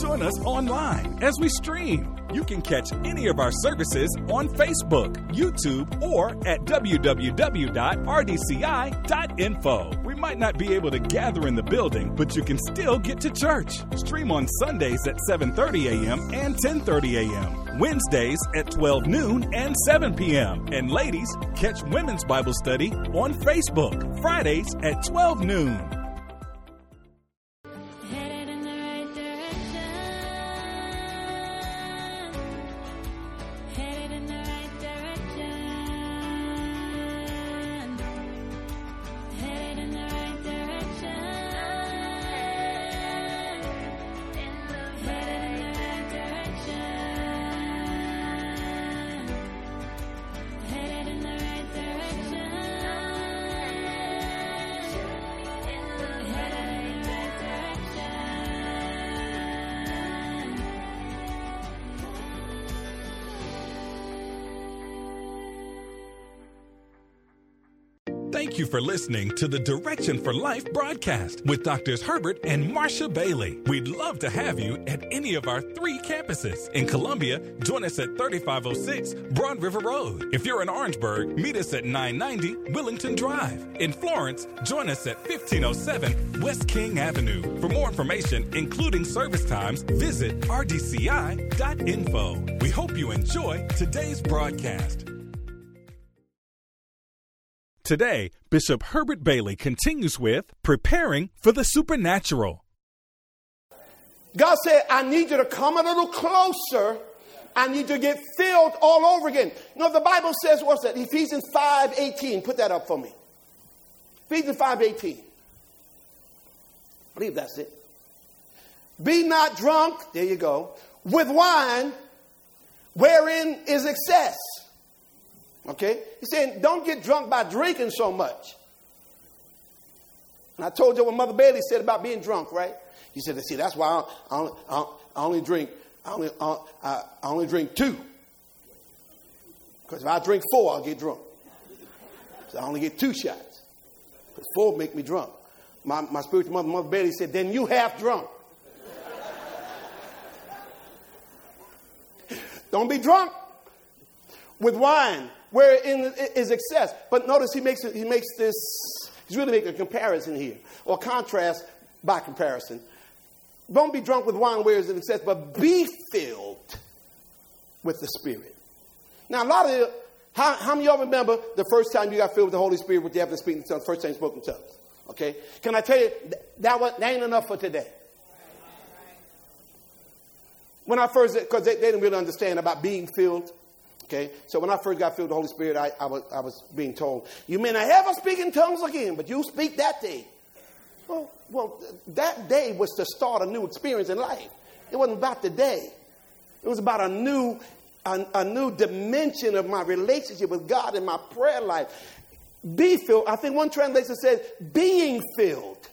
Join us online as we stream. You can catch any of our services on Facebook, YouTube, or at www.rdci.info. We might not be able to gather in the building, but you can still get to church. Stream on Sundays at 7:30 a.m. and 10:30 a.m. Wednesdays at 12 noon and 7 p.m. And ladies, catch Women's Bible Study on Facebook Fridays at 12 noon. Thank you for listening to the Direction for Life broadcast with Doctors Herbert and Marcia Bailey. We'd love to have you at any of our three campuses. In Columbia, join us at 3506 Broad River Road. If you're in Orangeburg, meet us at 990 Willington Drive. In Florence, join us at 1507 West King Avenue. For more information, including service times, visit rdci.info. We hope you enjoy today's broadcast. Today, Bishop Herbert Bailey continues with Preparing for the Supernatural. God said, I need you to come a little closer. I need to get filled all over again. You know, the Bible says, what's that? Ephesians 5 18. Put that up for me. Ephesians 5 18. I believe that's it. Be not drunk, there you go, with wine wherein is excess. Okay? He's saying, don't get drunk by drinking so much. And I told you what Mother Bailey said about being drunk, right? He said, see, that's why I only, I only drink, I only, I only drink two. Because if I drink four, I'll get drunk. So I only get two shots. Because four make me drunk. My, my spiritual mother, Mother Bailey, said, then you half drunk. Don't be drunk with wine wherein is excess. But notice he makes, he makes this, he's really making a comparison here, or contrast by comparison. Don't be drunk with wine where is in excess, but be filled with the Spirit. Now, a lot of you, how, how many of y'all remember the first time you got filled with the Holy Spirit with the evidence speaking in tongues, first time you spoke in tongues? Okay? Can I tell you, that, that ain't enough for today. When I first, because they, they didn't really understand about being filled. Okay, so when I first got filled with the Holy Spirit, I, I, was, I was being told, You may not ever speak in tongues again, but you speak that day. Well, well, that day was to start a new experience in life. It wasn't about the day, it was about a new, a, a new dimension of my relationship with God and my prayer life. Be filled, I think one translation says, being filled.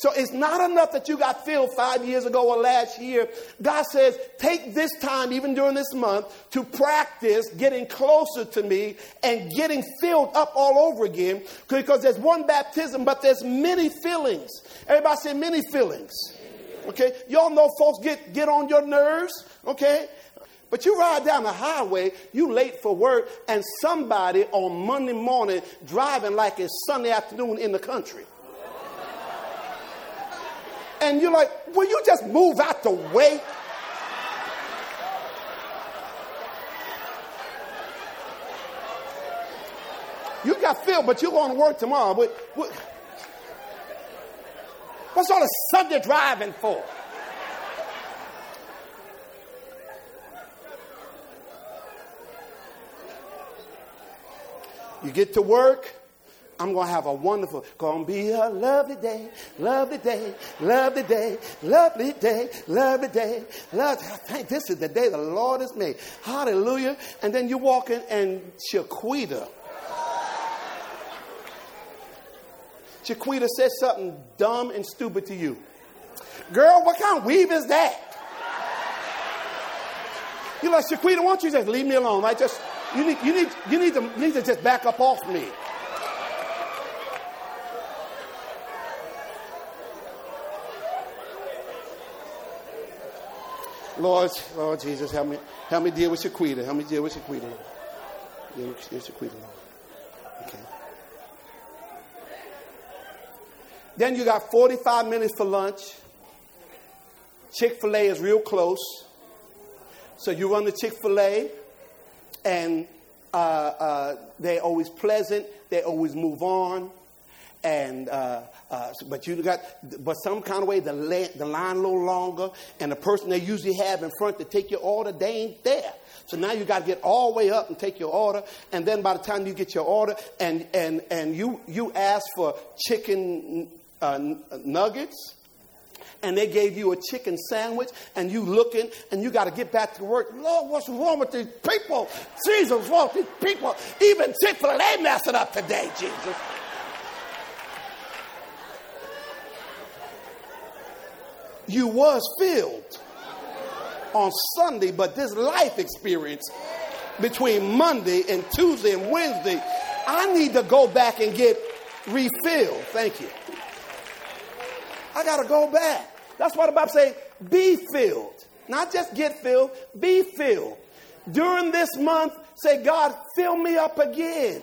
So it's not enough that you got filled five years ago or last year. God says, take this time, even during this month, to practice getting closer to me and getting filled up all over again. Because there's one baptism, but there's many fillings. Everybody say many fillings. Okay? Y'all know folks get, get on your nerves. Okay? But you ride down the highway, you late for work, and somebody on Monday morning driving like it's Sunday afternoon in the country and you're like, will you just move out the way? You got filled, but you're going to work tomorrow. What, what, what's all the Sunday driving for? You get to work, I'm going to have a wonderful, going to be a lovely day, lovely day, lovely day, lovely day, lovely day. Lovely. I think this is the day the Lord has made. Hallelujah. And then you walk in and Shaquita. Shaquita says something dumb and stupid to you. Girl, what kind of weave is that? You're like, Shaquita, why don't you just leave me alone? I just, you need, you need, you need to, you need to just back up off me. Lord, Lord Jesus, help me, help me deal with Shaquita. Help me deal with Shaquita. Deal with Shaquita, Lord. Okay. Then you got 45 minutes for lunch. Chick fil A is real close. So you run the Chick fil A, and uh, uh, they're always pleasant, they always move on. And uh, uh, but you got, but some kind of way the, la- the line a little longer, and the person they usually have in front to take your order, they ain't there. So now you got to get all the way up and take your order, and then by the time you get your order, and and and you you ask for chicken uh, nuggets, and they gave you a chicken sandwich, and you looking, and you got to get back to work. Lord, what's wrong with these people? Jesus, what's wrong with these people? Even Chick Fil A, they messing up today, Jesus. You was filled on Sunday, but this life experience between Monday and Tuesday and Wednesday, I need to go back and get refilled. Thank you. I got to go back. That's what the Bible say, be filled. Not just get filled, be filled. During this month, say, God, fill me up again.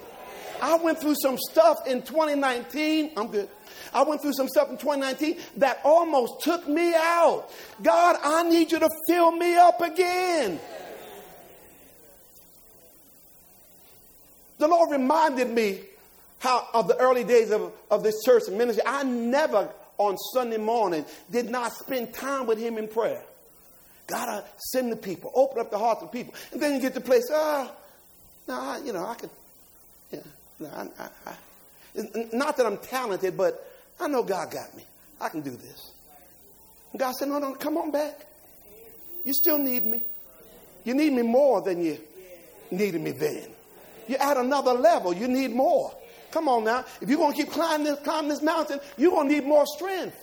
I went through some stuff in 2019. I'm good. I went through some stuff in 2019 that almost took me out. God, I need you to fill me up again. The Lord reminded me how of the early days of, of this church and ministry. I never on Sunday morning did not spend time with him in prayer. Gotta send the people, open up the hearts of people. And then you get to the place, ah, no, I, you know, I could, yeah, no, I, I, I, not that I'm talented, but I know God got me. I can do this. And God said, no, no, come on back. You still need me. You need me more than you needed me then. You're at another level. You need more. Come on now. If you're going to keep climbing this, climbing this mountain, you're going to need more strength.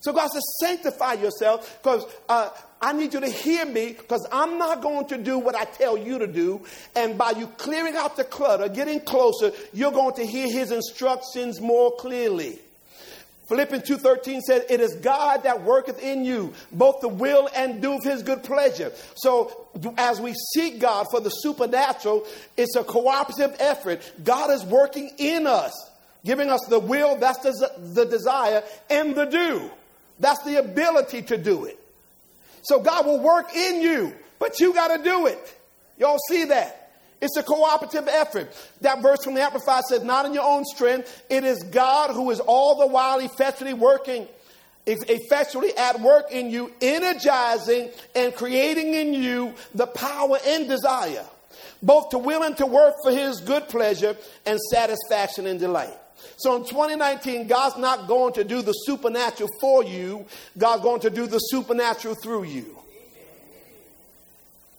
So God says, sanctify yourself because uh, I need you to hear me because I'm not going to do what I tell you to do. And by you clearing out the clutter, getting closer, you're going to hear his instructions more clearly. Philippians 2.13 says, It is God that worketh in you, both the will and do of his good pleasure. So as we seek God for the supernatural, it's a cooperative effort. God is working in us, giving us the will, that's the, the desire, and the do. That's the ability to do it. So God will work in you, but you got to do it. Y'all see that? It's a cooperative effort. That verse from the Amplified says, Not in your own strength, it is God who is all the while effectually working, effectually at work in you, energizing and creating in you the power and desire, both to will and to work for his good pleasure and satisfaction and delight. So in 2019, God's not going to do the supernatural for you, God's going to do the supernatural through you.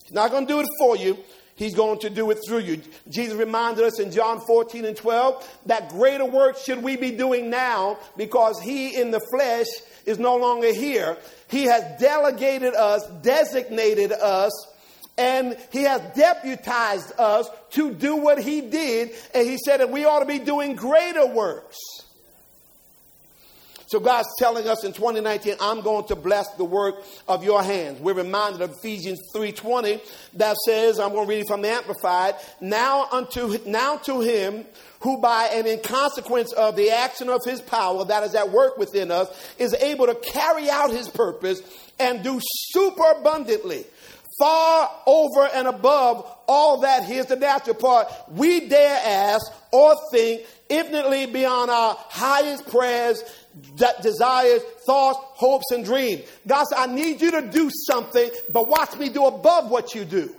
He's not going to do it for you. He's going to do it through you. Jesus reminded us in John 14 and 12 that greater work should we be doing now because he in the flesh is no longer here. He has delegated us, designated us, and he has deputized us to do what he did. And he said that we ought to be doing greater works. So God's telling us in 2019, I'm going to bless the work of your hands. We're reminded of Ephesians 3:20 that says, I'm going to read it from the Amplified. Now unto now to him who by and in consequence of the action of his power that is at work within us is able to carry out his purpose and do super abundantly far over and above all that. Here's the natural part. We dare ask or think infinitely beyond our highest prayers de- desires thoughts hopes and dreams. God said i need you to do something but watch me do above what you do.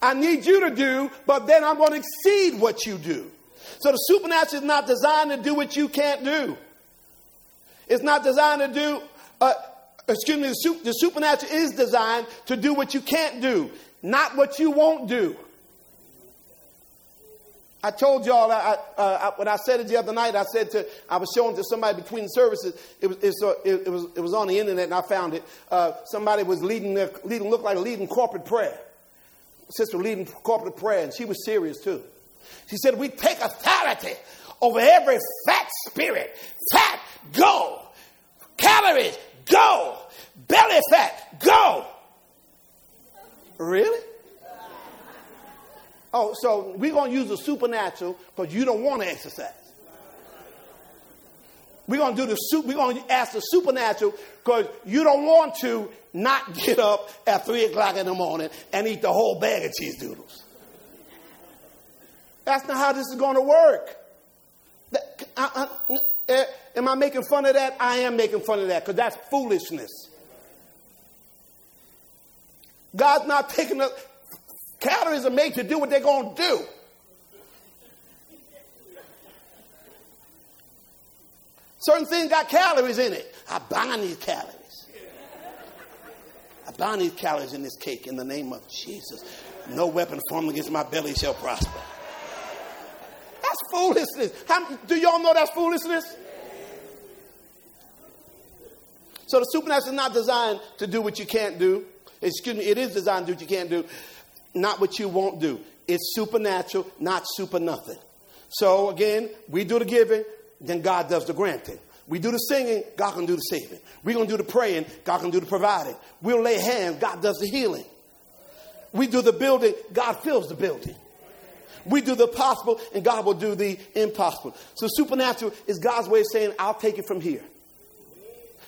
I need you to do but then i'm going to exceed what you do. So the supernatural is not designed to do what you can't do. It's not designed to do uh, excuse me, the, the supernatural is designed to do what you can't do, not what you won't do. I told y'all I, uh, I, when I said it the other night. I said to I was showing to somebody between services. It was uh, it, it, was it was on the internet and I found it. Uh, somebody was leading their leading looked like leading corporate prayer. Sister leading corporate prayer and she was serious too. She said, "We take authority over every fat spirit. Fat, go." calories, go. Belly fat, go. Really? Oh, so we're going to use the supernatural because you don't want to exercise. We're going to do the soup. We're going to ask the supernatural because you don't want to not get up at three o'clock in the morning and eat the whole bag of cheese doodles. That's not how this is going to work. That- I- I- eh, Eh, am I making fun of that? I am making fun of that because that's foolishness. God's not taking the calories are made to do what they're going to do. Certain things got calories in it. I bind these calories. I bind these calories in this cake in the name of Jesus. No weapon formed against my belly shall prosper. That's foolishness. How, do y'all know that's foolishness? So the supernatural is not designed to do what you can't do. Excuse me, it is designed to do what you can't do, not what you won't do. It's supernatural, not super nothing. So again, we do the giving, then God does the granting. We do the singing, God can do the saving. We're going to do the praying, God can do the providing. We'll lay hands, God does the healing. We do the building, God fills the building. We do the possible, and God will do the impossible. So supernatural is God's way of saying, I'll take it from here.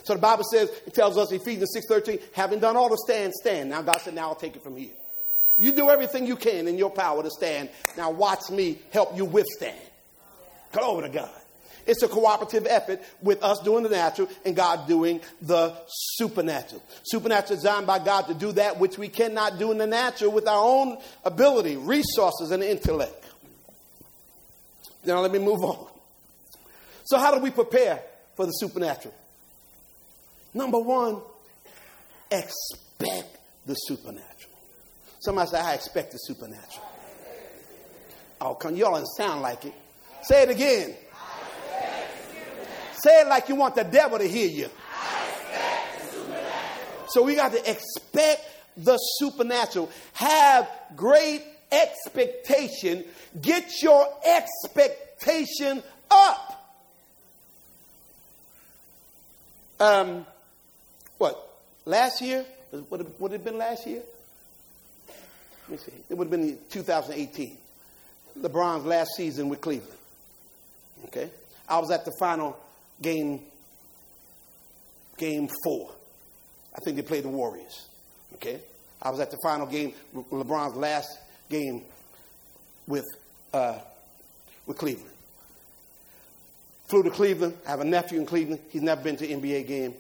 So the Bible says, it tells us, Ephesians 6.13, having done all to stand, stand. Now God said, now I'll take it from here. You do everything you can in your power to stand. Now watch me help you withstand. Glory to God. It's a cooperative effort with us doing the natural and God doing the supernatural. Supernatural designed by God to do that which we cannot do in the natural with our own ability, resources, and intellect. Now let me move on. So how do we prepare for the supernatural? Number one, expect the supernatural. Somebody say, I expect the supernatural. Oh, come, y'all don't sound like it. Say it again. Say it like you want the devil to hear you. So we got to expect the supernatural. Have great expectation. Get your expectation up. Um, what? Last year? It, would it have been last year? Let me see. It would have been 2018. LeBron's last season with Cleveland. Okay? I was at the final game, game four. I think they played the Warriors. Okay? I was at the final game, LeBron's last game with, uh, with Cleveland. Flew to Cleveland. I have a nephew in Cleveland. He's never been to an NBA game.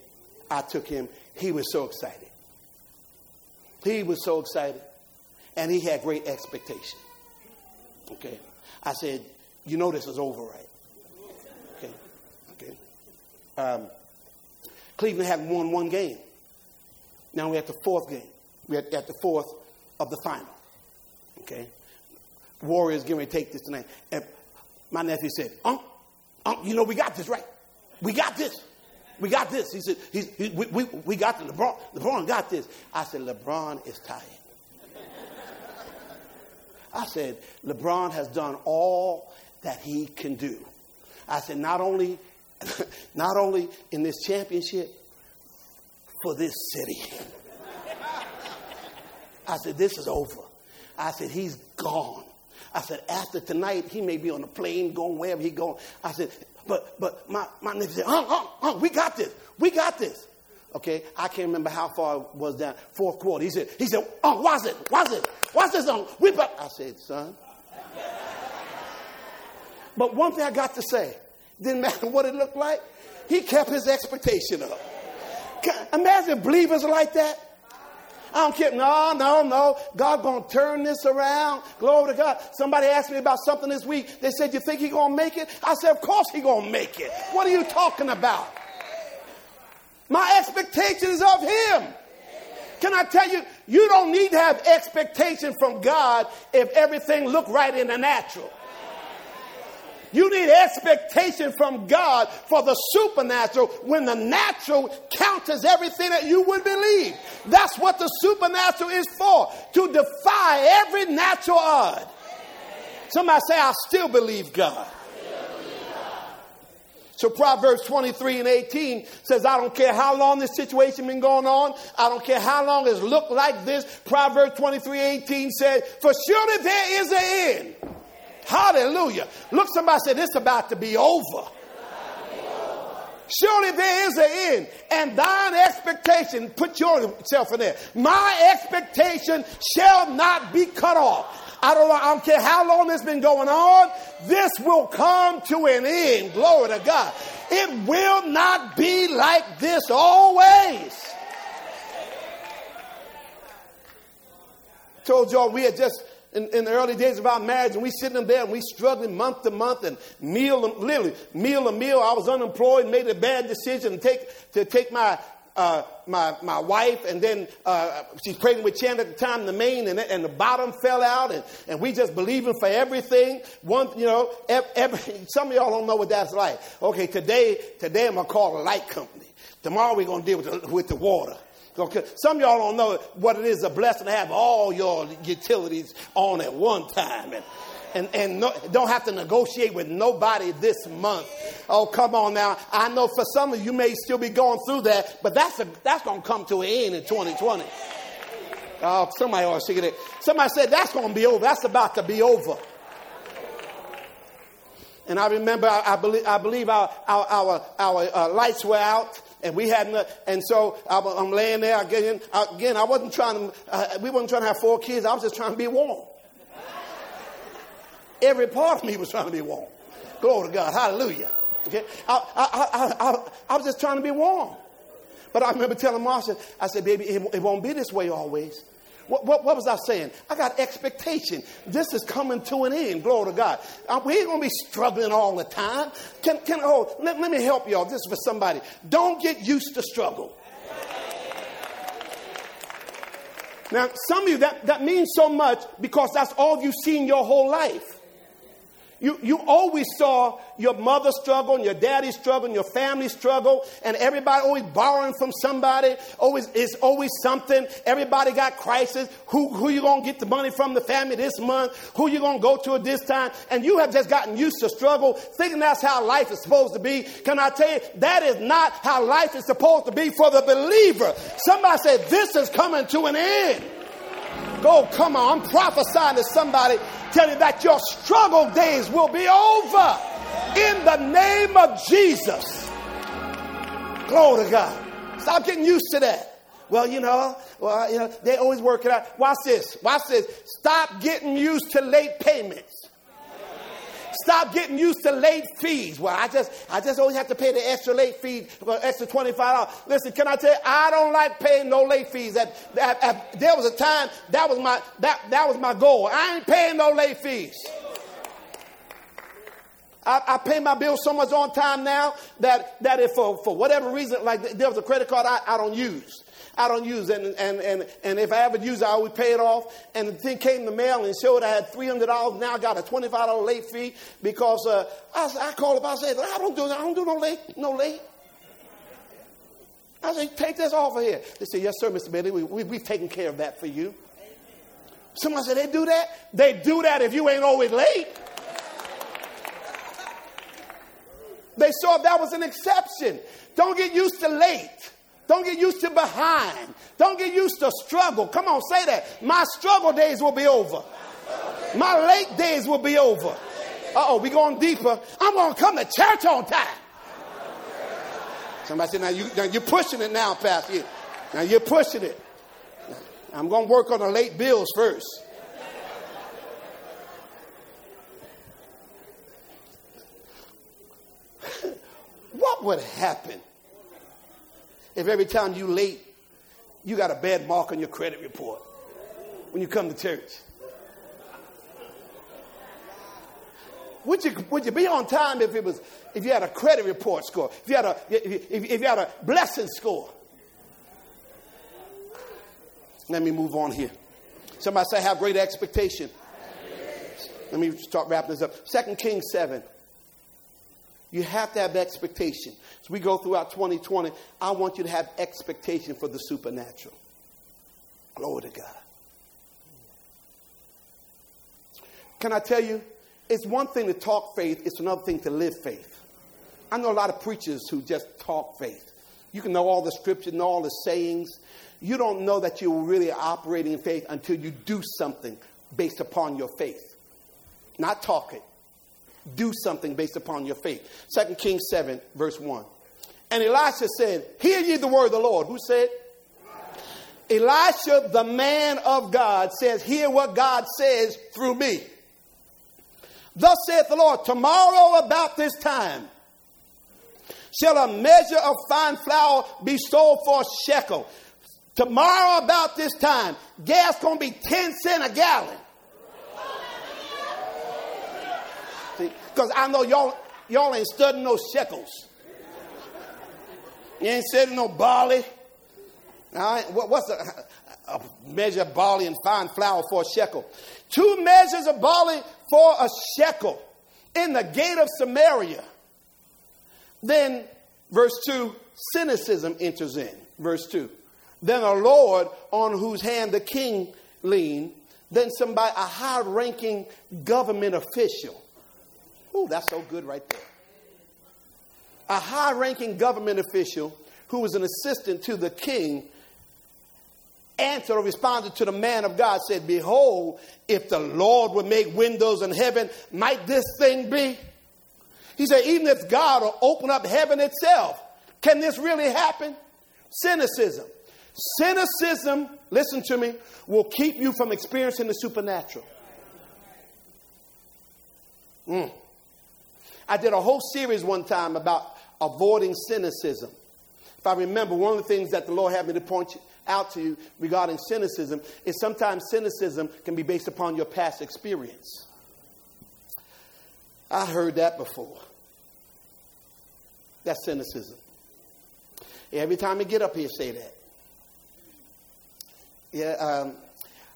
I took him. He was so excited. He was so excited. And he had great expectation. Okay. I said, you know this is over, right? Okay. Um, Cleveland hadn't won one game. Now we're at the fourth game. We're at, at the fourth of the final. Okay. Warriors getting ready to take this tonight. And my nephew said, Unc, Unc, you know we got this, right? We got this. We got this. He said, he's, he, we, we, we got the LeBron. LeBron got this. I said, LeBron is tired. I said, LeBron has done all that he can do. I said, not only, not only in this championship, for this city. I said, this is over. I said, he's gone. I said, after tonight, he may be on a plane going wherever he going. I said, but but my, my nephew said, uh, uh, uh, we got this. We got this. Okay, I can't remember how far it was down. Fourth quarter. He said, he said, oh, watch it, watch it, watch this on. We but I said, son. But one thing I got to say, didn't matter what it looked like, he kept his expectation up. Imagine believers like that. I don't care. No, no, no. God gonna turn this around. Glory to God. Somebody asked me about something this week. They said, "You think he gonna make it?" I said, "Of course he gonna make it." What are you talking about? My expectation is of him. Can I tell you, you don't need to have expectation from God if everything look right in the natural. You need expectation from God for the supernatural when the natural counters everything that you would believe. That's what the supernatural is for, to defy every natural odd. Somebody say, I still believe God. So Proverbs 23 and 18 says, I don't care how long this situation been going on. I don't care how long it's looked like this. Proverbs 23, 18 says, for surely there is an end. Hallelujah. Look, somebody said, it's about to be over. Surely there is an end, and thine expectation, put yourself in there. My expectation shall not be cut off. I don't, I don't care how long this has been going on, this will come to an end. Glory to God. It will not be like this always. Told y'all we had just in, in, the early days of our marriage, and we sitting in there and we struggling month to month and meal, literally meal to meal. I was unemployed, made a bad decision to take to take my uh, my my wife, and then uh, she's pregnant with Chan at the time, the main, and, and the bottom fell out, and, and we just believing for everything. One, you know, every, some of y'all don't know what that's like. Okay, today today I'm gonna call a light company. Tomorrow we're gonna deal with the, with the water. Some of y'all don't know what it is a blessing to have all your utilities on at one time. And, and, and no, don't have to negotiate with nobody this month. Oh, come on now. I know for some of you may still be going through that, but that's, a, that's going to come to an end in 2020. Oh, somebody to sing it. Somebody said that's going to be over. That's about to be over. And I remember, I, I believe, I believe our, our, our, our uh, lights were out and we hadn't, and so I, am laying there again. Again, I wasn't trying to, uh, we wasn't trying to have four kids. I was just trying to be warm. Every part of me was trying to be warm. Glory to God. Hallelujah. Okay. I, I, I, I, was just trying to be warm. But I remember telling Marcia, I said, baby, it, it won't be this way always. What, what, what, was I saying? I got expectation. This is coming to an end. Glory to God. Uh, we ain't going to be struggling all the time. Can, can, oh, let, let me help y'all. This is for somebody. Don't get used to struggle. Now, some of you, that, that means so much because that's all you've seen your whole life. You, you always saw your mother struggle and your daddy struggle and your family struggle and everybody always borrowing from somebody. Always, it's always something. Everybody got crisis. Who, who you going to get the money from the family this month? Who you going to go to at this time? And you have just gotten used to struggle, thinking that's how life is supposed to be. Can I tell you, that is not how life is supposed to be for the believer. Somebody said, this is coming to an end. Go, come on. I'm prophesying to somebody tell you that your struggle days will be over in the name of Jesus. Glory to God. Stop getting used to that. Well, you know, well, you know, they always work it out. Watch this. Watch this. Stop getting used to late payments. Stop getting used to late fees. Well, I just, I just always have to pay the extra late fee, for uh, extra $25. Listen, can I tell you, I don't like paying no late fees. That, that, that, there was a time, that was my, that, that was my goal. I ain't paying no late fees. I, I, pay my bills so much on time now that, that if for, for whatever reason, like there was a credit card I, I don't use. I don't use it. And, and, and, and if I ever use it, I always pay it off. And the thing came in the mail and showed I had $300. Now I got a $25 late fee because uh, I, I called up. I said, I don't do, I don't do no late, no late. I said, take this off of here. They said, yes, sir, Mr. Bailey. We, we, we've taken care of that for you. Someone said, they do that? They do that if you ain't always late. They saw that was an exception. Don't get used to late. Don't get used to behind. Don't get used to struggle. Come on, say that. My struggle days will be over. My late days will be over. Uh oh, we going deeper. I'm going to come to church on time. Somebody said, now, you, now you're pushing it now, Pastor. Now you're pushing it. I'm going to work on the late bills first. what would happen if every time you late, you got a bad mark on your credit report when you come to church? Would you, would you be on time if it was if you had a credit report score, if you had a if, if you had a blessing score? Let me move on here. Somebody say, have great expectation. Let me start wrapping this up. Second Kings 7. You have to have expectation. As we go throughout 2020, I want you to have expectation for the supernatural. Glory to God. Can I tell you? It's one thing to talk faith, it's another thing to live faith. I know a lot of preachers who just talk faith. You can know all the scripture, know all the sayings. You don't know that you're really operating in faith until you do something based upon your faith. Not talk it. Do something based upon your faith. 2 Kings 7, verse 1. And Elisha said, Hear ye the word of the Lord. Who said? Elisha, the man of God, says, Hear what God says through me. Thus saith the Lord, tomorrow about this time shall a measure of fine flour be sold for a shekel. Tomorrow about this time, gas gonna be 10 cent a gallon. Because I know y'all, y'all ain't studying no shekels. You ain't studying no barley. All right, what, what's a, a measure of barley and fine flour for a shekel? Two measures of barley for a shekel in the gate of Samaria. Then, verse 2, cynicism enters in. Verse 2. Then a Lord on whose hand the king leaned, then somebody, a high ranking government official. Ooh, that's so good right there. A high ranking government official who was an assistant to the king answered or responded to the man of God, said, Behold, if the Lord would make windows in heaven, might this thing be? He said, Even if God will open up heaven itself, can this really happen? Cynicism. Cynicism, listen to me, will keep you from experiencing the supernatural. Mm. I did a whole series one time about avoiding cynicism. If I remember, one of the things that the Lord had me to point out to you regarding cynicism is sometimes cynicism can be based upon your past experience. I heard that before. That's cynicism. Every time I get up here, say that. Yeah, um,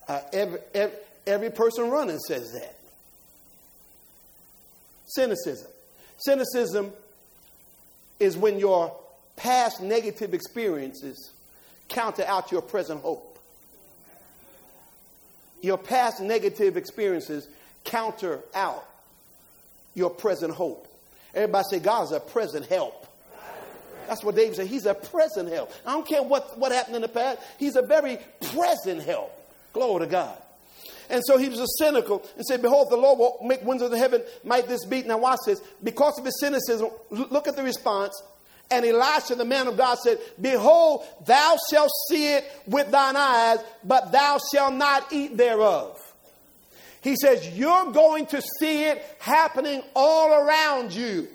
uh, every, every, every person running says that. Cynicism. Cynicism is when your past negative experiences counter out your present hope. Your past negative experiences counter out your present hope. Everybody say, God is a present help. That's what David said. He's a present help. I don't care what, what happened in the past. He's a very present help. Glory to God. And so he was a cynical and said, Behold, the Lord will make windows of the heaven. Might this be? Now watch this. Because of his cynicism, look at the response. And Elisha, the man of God, said, Behold, thou shalt see it with thine eyes, but thou shalt not eat thereof. He says, You're going to see it happening all around you.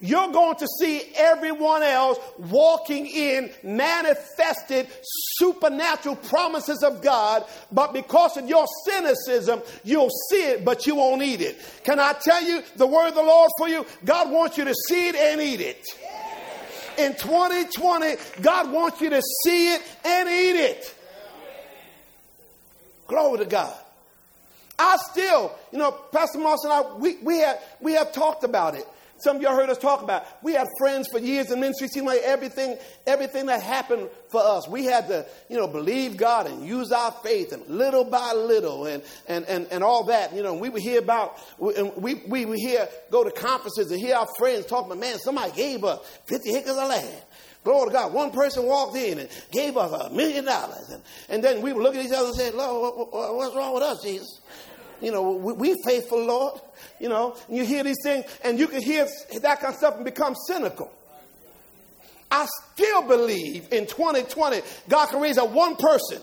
You're going to see everyone else walking in manifested supernatural promises of God, but because of your cynicism, you'll see it, but you won't eat it. Can I tell you the word of the Lord for you? God wants you to see it and eat it. In 2020, God wants you to see it and eat it. Glory to God. I still, you know, Pastor Moss and I, we, we, have, we have talked about it. Some of y'all heard us talk about. It. We had friends for years in ministry. It seemed like everything, everything that happened for us, we had to, you know, believe God and use our faith, and little by little, and and and, and all that. You know, we would hear about, and we we would hear go to conferences and hear our friends talk about, man, somebody gave us fifty acres of land. Glory to God. One person walked in and gave us a million dollars. And, and then we would look at each other and say, Lord, what's wrong with us, Jesus? You know, we, we faithful, Lord. You know, you hear these things and you can hear that kind of stuff and become cynical. I still believe in 2020, God can raise up one person.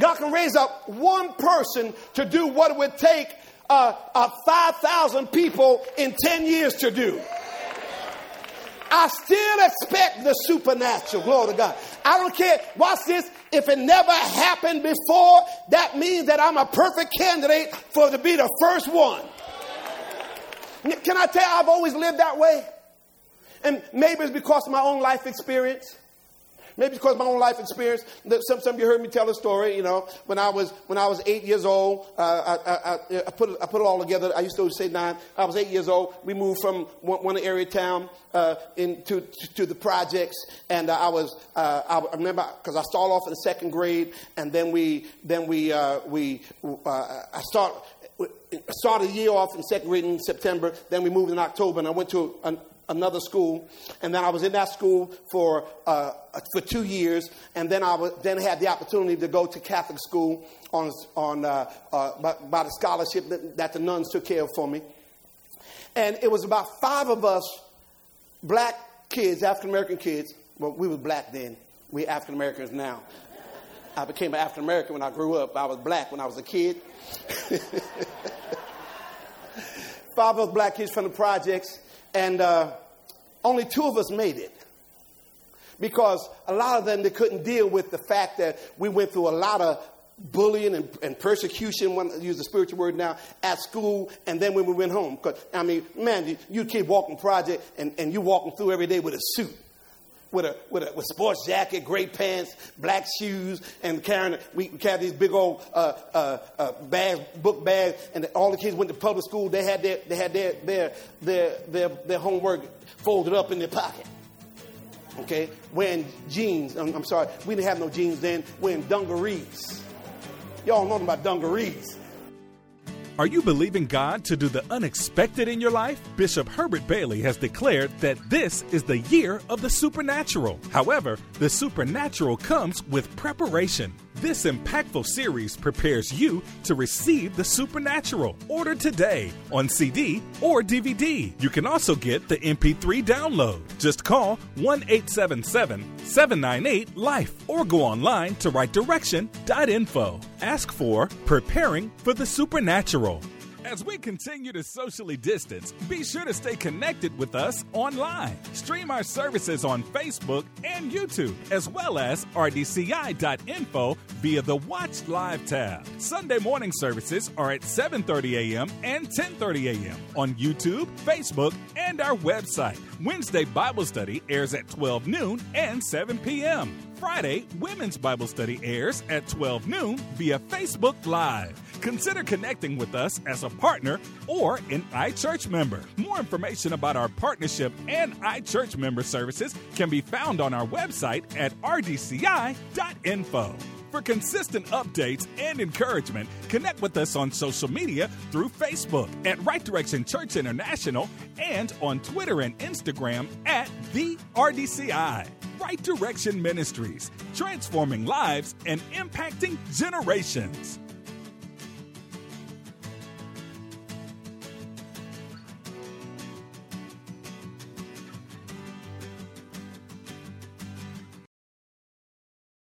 God can raise up one person to do what it would take uh, uh, 5,000 people in 10 years to do. I still expect the supernatural. Glory to God. I don't care. Watch this. If it never happened before, that means that I'm a perfect candidate for to be the first one. Can I tell you, I've always lived that way? And maybe it's because of my own life experience. Maybe because of my own life experience. Some, some of you heard me tell a story. You know, when I was when I was eight years old, uh, I, I, I, put I put it all together. I used to say nine. I was eight years old. We moved from one, one area town uh, into to, to, the projects, and uh, I was uh, I remember because I started off in second grade, and then we then we uh, we uh, I start started the year off in second grade in September. Then we moved in October, and I went to another school. And then I was in that school for uh, for two years, and then I was, then had the opportunity to go to Catholic school on on uh, uh, by, by the scholarship that, that the nuns took care of for me. And it was about five of us, black kids, African American kids. Well, we were black then. We African Americans now. I became an African American when I grew up. I was black when I was a kid. Five of us black kids from the projects, and uh, only two of us made it. Because a lot of them, they couldn't deal with the fact that we went through a lot of bullying and, and persecution, when I use the spiritual word now, at school, and then when we went home. Because, I mean, man, you, you walking project, and, and you walking through every day with a suit with a with a with sports jacket, gray pants, black shoes, and carrying we carried these big old uh, uh, uh, bags, book bags, and all the kids went to public school. They had their they had their their their their, their homework folded up in their pocket. Okay, wearing jeans. I'm, I'm sorry, we didn't have no jeans then. Wearing dungarees. Y'all know them about dungarees. Are you believing God to do the unexpected in your life? Bishop Herbert Bailey has declared that this is the year of the supernatural. However, the supernatural comes with preparation. This impactful series prepares you to receive the supernatural. Order today on CD or DVD. You can also get the MP3 download. Just call 1 877 798 Life or go online to rightdirection.info. Ask for Preparing for the Supernatural. As we continue to socially distance, be sure to stay connected with us online. Stream our services on Facebook and YouTube, as well as rdci.info via the Watch Live tab. Sunday morning services are at 7:30 a.m. and 10:30 a.m. on YouTube, Facebook, and our website. Wednesday Bible study airs at 12 noon and 7 p.m. Friday, Women's Bible Study airs at 12 noon via Facebook Live. Consider connecting with us as a partner or an iChurch member. More information about our partnership and iChurch member services can be found on our website at rdci.info. For consistent updates and encouragement, connect with us on social media through Facebook at Right Direction Church International and on Twitter and Instagram at the RDCI. Right Direction Ministries, transforming lives and impacting generations.